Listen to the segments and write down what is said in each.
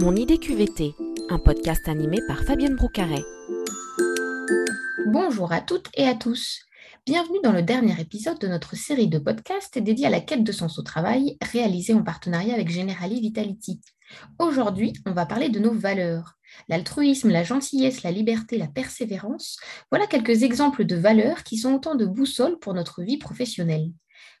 Mon idée QVT, un podcast animé par Fabienne Broucaret. Bonjour à toutes et à tous. Bienvenue dans le dernier épisode de notre série de podcasts dédiée à la quête de sens au travail, réalisée en partenariat avec Generali Vitality. Aujourd'hui, on va parler de nos valeurs. L'altruisme, la gentillesse, la liberté, la persévérance, voilà quelques exemples de valeurs qui sont autant de boussoles pour notre vie professionnelle.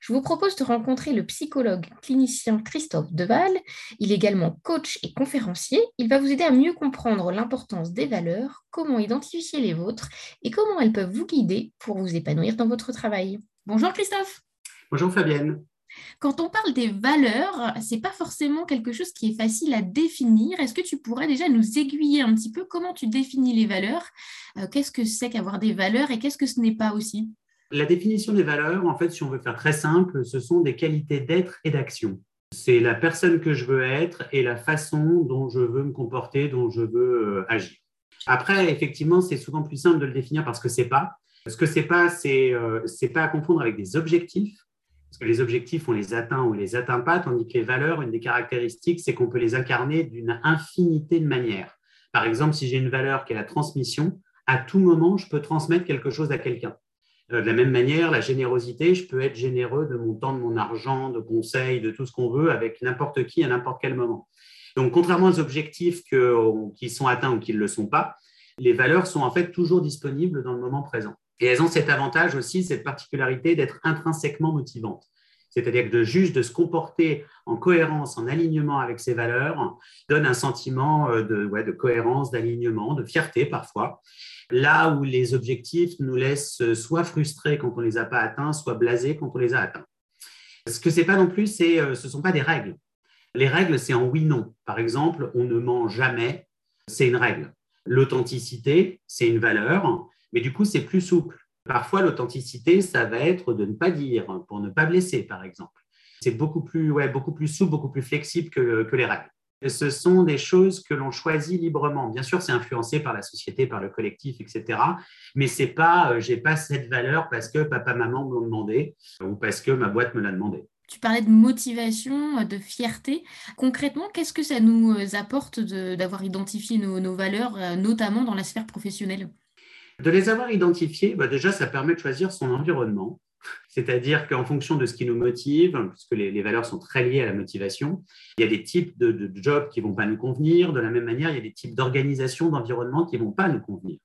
Je vous propose de rencontrer le psychologue clinicien Christophe Deval. Il est également coach et conférencier. Il va vous aider à mieux comprendre l'importance des valeurs, comment identifier les vôtres et comment elles peuvent vous guider pour vous épanouir dans votre travail. Bonjour Christophe. Bonjour Fabienne. Quand on parle des valeurs, c'est pas forcément quelque chose qui est facile à définir. Est-ce que tu pourrais déjà nous aiguiller un petit peu comment tu définis les valeurs? Euh, Qu'est-ce que c'est qu'avoir des valeurs et qu'est-ce que ce n'est pas aussi? La définition des valeurs, en fait, si on veut faire très simple, ce sont des qualités d'être et d'action. C'est la personne que je veux être et la façon dont je veux me comporter, dont je veux euh, agir. Après, effectivement, c'est souvent plus simple de le définir parce que c'est pas. Ce que c'est pas, c'est euh, c'est pas à confondre avec des objectifs parce que les objectifs, on les atteint ou on les atteint pas, tandis que les valeurs, une des caractéristiques, c'est qu'on peut les incarner d'une infinité de manières. Par exemple, si j'ai une valeur qui est la transmission, à tout moment, je peux transmettre quelque chose à quelqu'un. Euh, de la même manière, la générosité, je peux être généreux de mon temps, de mon argent, de conseils, de tout ce qu'on veut avec n'importe qui à n'importe quel moment. Donc, contrairement aux objectifs qui sont atteints ou qui ne le sont pas, les valeurs sont en fait toujours disponibles dans le moment présent. Et elles ont cet avantage aussi, cette particularité d'être intrinsèquement motivantes. C'est-à-dire que de juste de se comporter en cohérence, en alignement avec ses valeurs, donne un sentiment euh, de, cohérence, d'alignement, de fierté parfois. Là où les objectifs nous laissent soit frustrés quand on ne les a pas atteints, soit blasés quand on les a atteints. Ce que c'est pas non plus, c'est, euh, ce ne sont pas des règles. Les règles, c'est en oui-non. Par exemple, on ne ment jamais, c'est une règle. L'authenticité, c'est une valeur mais du coup, c'est plus souple. Parfois, l'authenticité, ça va être de ne pas dire, pour ne pas blesser, par exemple. C'est beaucoup plus, souple, beaucoup plus flexible que, les règles. ce sont des choses que l'on choisit librement. Bien sûr, c'est influencé par la société, par le collectif, etc. Mais c'est pas, euh, j'ai pas cette valeur parce que papa, maman me l'ont demandé ou parce que ma boîte me l'a demandé. Tu parlais de motivation, de fierté. Concrètement, qu'est-ce que ça nous apporte d'avoir identifié nos, valeurs, euh, notamment dans la sphère professionnelle? De les avoir identifiés, bah, déjà, ça permet de choisir son environnement. C'est-à-dire qu'en fonction de ce qui nous motive, puisque les, valeurs sont très liées à la motivation, il y a des types de, jobs qui ne vont pas nous convenir. De la même manière, il y a des types d'organisation, d'environnement qui ne vont pas nous convenir.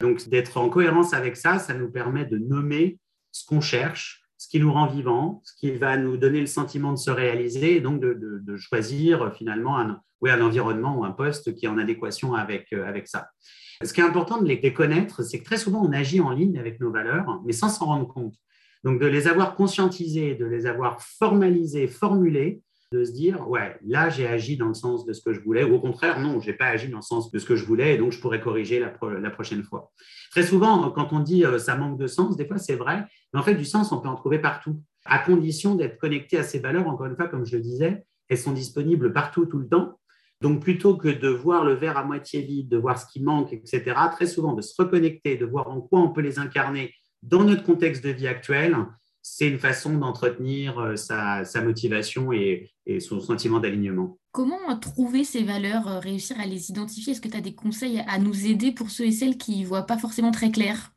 Donc, d'être en cohérence avec ça, ça nous permet de nommer ce qu'on cherche, ce qui nous rend vivant, ce qui va nous donner le sentiment de se réaliser et donc de, choisir finalement un, environnement ou un poste qui est en adéquation avec, euh, avec ça. Ce qui est important de les connaître, c'est que très souvent, on agit en ligne avec nos valeurs, mais sans s'en rendre compte. Donc, de les avoir conscientisées, de les avoir formalisées, formulées, de se dire, ouais, là, j'ai agi dans le sens de ce que je voulais, ou au contraire, non, je n'ai pas agi dans le sens de ce que je voulais, et donc je pourrais corriger la, prochaine fois. Très souvent, quand on dit euh, ça manque de sens, des fois, c'est vrai, mais en fait, du sens, on peut en trouver partout, à condition d'être connecté à ces valeurs. Encore une fois, comme je le disais, elles sont disponibles partout, tout le temps. Donc, plutôt que de voir le verre à moitié vide, de voir ce qui manque, etc., très souvent de se reconnecter, de voir en quoi on peut les incarner dans notre contexte de vie actuel, c'est une façon d'entretenir euh, sa, motivation et, son sentiment d'alignement. Comment trouver ces valeurs, euh, réussir à les identifier? Est-ce que tu as des conseils à nous aider pour ceux et celles qui ne voient pas forcément très clair?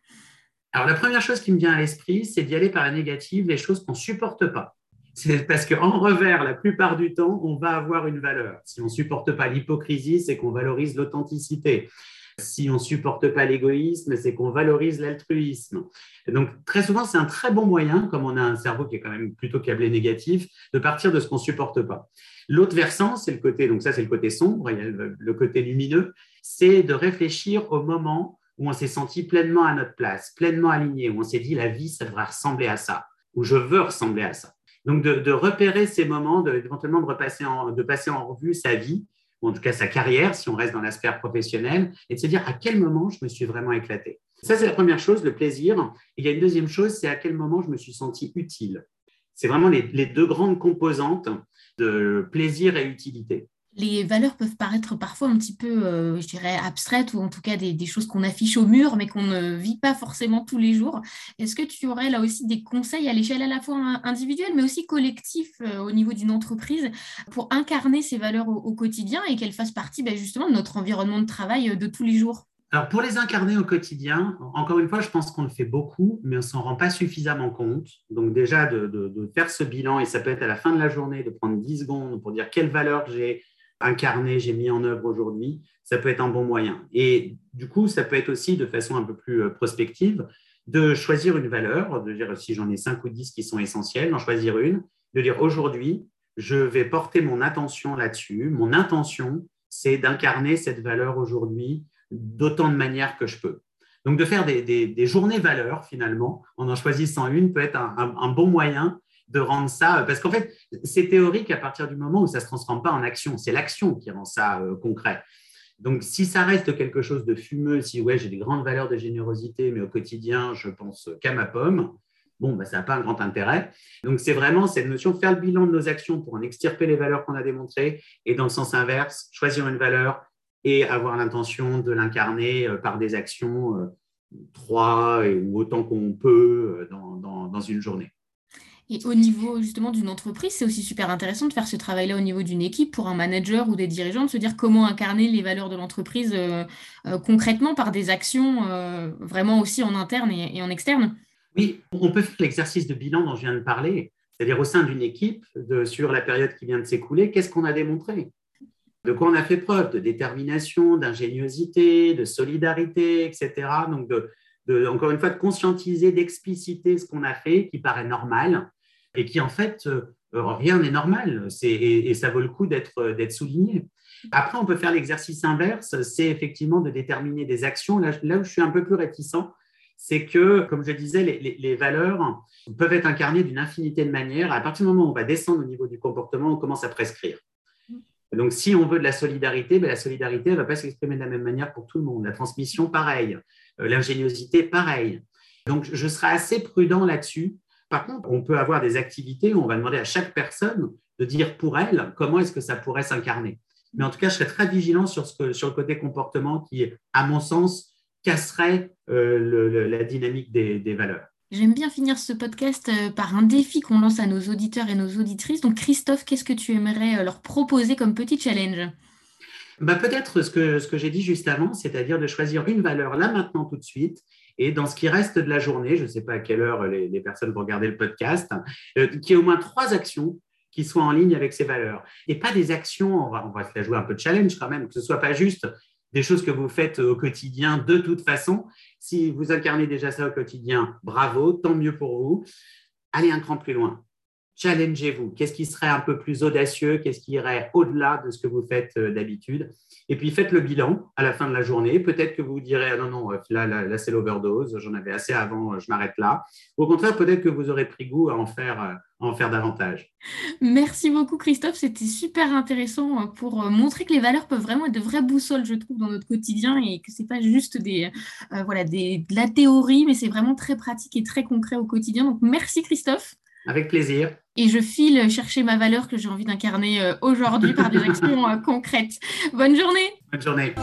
Alors, la première chose qui me vient à l'esprit, c'est d'y aller par la négative, les choses qu'on ne supporte pas. C'est parce qu'en revers, la plupart du temps, on va avoir une valeur. Si on ne supporte pas l'hypocrisie, c'est qu'on valorise l'authenticité. Si on ne supporte pas l'égoïsme, c'est qu'on valorise l'altruisme. Donc, très souvent, c'est un très bon moyen, comme on a un cerveau qui est quand même plutôt câblé négatif, de partir de ce qu'on ne supporte pas. L'autre versant, c'est le côté, donc ça, c'est le côté sombre, le côté lumineux, c'est de réfléchir au moment où on s'est senti pleinement à notre place, pleinement aligné, où on s'est dit la vie, ça devrait ressembler à ça, où je veux ressembler à ça. Donc, de, repérer ces moments, de, éventuellement de, de passer en revue sa vie, ou en tout cas sa carrière, si on reste dans l'aspect professionnel, et de se dire à quel moment je me suis vraiment éclaté? Ça, c'est la première chose, le plaisir. il y a une deuxième chose, c'est à quel moment je me suis senti utile. C'est vraiment les, deux grandes composantes de plaisir et utilité. Les valeurs peuvent paraître parfois un petit peu, euh, je dirais, abstraites ou en tout cas des, choses qu'on affiche au mur mais qu'on ne vit pas forcément tous les jours. Est-ce que tu aurais là aussi des conseils à l'échelle à la fois individuelle mais aussi collective euh, au niveau d'une entreprise pour incarner ces valeurs au, quotidien et qu'elles fassent partie ben, justement de notre environnement de travail euh, de tous les jours? Alors, pour les incarner au quotidien, encore une fois, je pense qu'on le fait beaucoup, mais on ne s'en rend pas suffisamment compte. Donc, déjà, de, de, faire ce bilan, et ça peut être à la fin de la journée, de prendre 10 secondes pour dire quelle valeur j'ai incarné, j'ai mis en œuvre aujourd'hui, ça peut être un bon moyen. Et du coup, ça peut être aussi de façon un peu plus euh, prospective de choisir une valeur, de dire si j'en ai 5 ou 10 qui sont essentielles, d'en choisir une, de dire aujourd'hui, je vais porter mon attention là-dessus. Mon intention, c'est d'incarner cette valeur aujourd'hui d'autant de manières que je peux. Donc, de faire des, journées valeurs, finalement, en en choisissant une, peut être un bon moyen de rendre ça, parce qu'en fait, c'est théorique à partir du moment où ça ne se transforme pas en action. C'est l'action qui rend ça euh, concret. Donc, si ça reste quelque chose de fumeux, si ouais, j'ai des grandes valeurs de générosité, mais au quotidien, je pense qu'à ma pomme, bon, bah, ça n'a pas un grand intérêt. Donc, c'est vraiment cette notion de faire le bilan de nos actions pour en extirper les valeurs qu'on a démontrées, et dans le sens inverse, choisir une valeur et avoir l'intention de l'incarner euh, par des actions, euh, trois ou autant qu'on peut dans une journée. Et au niveau justement d'une entreprise, c'est aussi super intéressant de faire ce travail-là au niveau d'une équipe pour un manager ou des dirigeants, de se dire comment incarner les valeurs de l'entreprise euh, euh, concrètement par des actions euh, vraiment aussi en interne et, en externe. Oui, on peut faire l'exercice de bilan dont je viens de parler, c'est-à-dire au sein d'une équipe, sur la période qui vient de s'écouler, qu'est-ce qu'on a démontré? De quoi on a fait preuve, de détermination, d'ingéniosité, de solidarité, etc. Donc, de, encore une fois, de conscientiser, d'expliciter ce qu'on a fait, qui paraît normal, et qui en fait, euh, rien n'est normal et, ça vaut le coup d'être souligné. Après, on peut faire l'exercice inverse, c'est effectivement de déterminer des actions. Là, où je suis un peu plus réticent, c'est que, comme je disais, les, les, valeurs peuvent être incarnées d'une infinité de manières. À partir du moment où on va descendre au niveau du comportement, on commence à prescrire. Donc, si on veut de la solidarité, ben, la solidarité ne va pas s'exprimer de la même manière pour tout le monde. La transmission, pareil. Euh, l'ingéniosité, pareil. Donc, je serai assez prudent là-dessus par contre, on peut avoir des activités où on va demander à chaque personne de dire pour elle comment est-ce que ça pourrait s'incarner. Mais en tout cas, je serais très vigilant sur, ce sur le côté comportement qui, à mon sens, casserait euh, la dynamique des, valeurs. J'aime bien finir ce podcast euh, par un défi qu'on lance à nos auditeurs et nos auditrices. Donc, Christophe, qu'est-ce que tu aimerais euh, leur proposer comme petit challenge? Bah, Peut-être ce que, ce que j'ai dit juste avant, c'est-à-dire de choisir une valeur là maintenant tout de suite et dans ce qui reste de la journée, je ne sais pas à quelle heure les, personnes vont regarder le podcast, euh, qu'il y ait au moins trois actions qui soient en ligne avec ces valeurs. Et pas des actions, on va, on se la jouer un peu de challenge quand même, que ce soit pas juste des choses que vous faites au quotidien de toute façon. Si vous incarnez déjà ça au quotidien, bravo, tant mieux pour vous. Allez un cran plus loin challengez-vous. Qu'est-ce qui serait un peu plus audacieux? Qu'est-ce qui irait au-delà de ce que vous faites euh, d'habitude? Et puis faites le bilan à la fin de la journée. Peut-être que vous direz ah non, non, euh, là, c'est l'overdose, j'en avais assez avant, euh, je m'arrête là. Au contraire, peut-être que vous aurez pris goût à en faire, en faire davantage. Merci beaucoup, Christophe. C'était super intéressant pour montrer que les valeurs peuvent vraiment être de vraies boussoles, je trouve, dans notre quotidien et que ce n'est pas juste des, voilà, des, de la théorie, mais c'est vraiment très pratique et très concret au quotidien. Donc, merci, Christophe. Avec plaisir. Et je file chercher ma valeur que j'ai envie d'incarner euh, aujourd'hui par des actions euh, concrètes. Bonne journée. Bonne journée.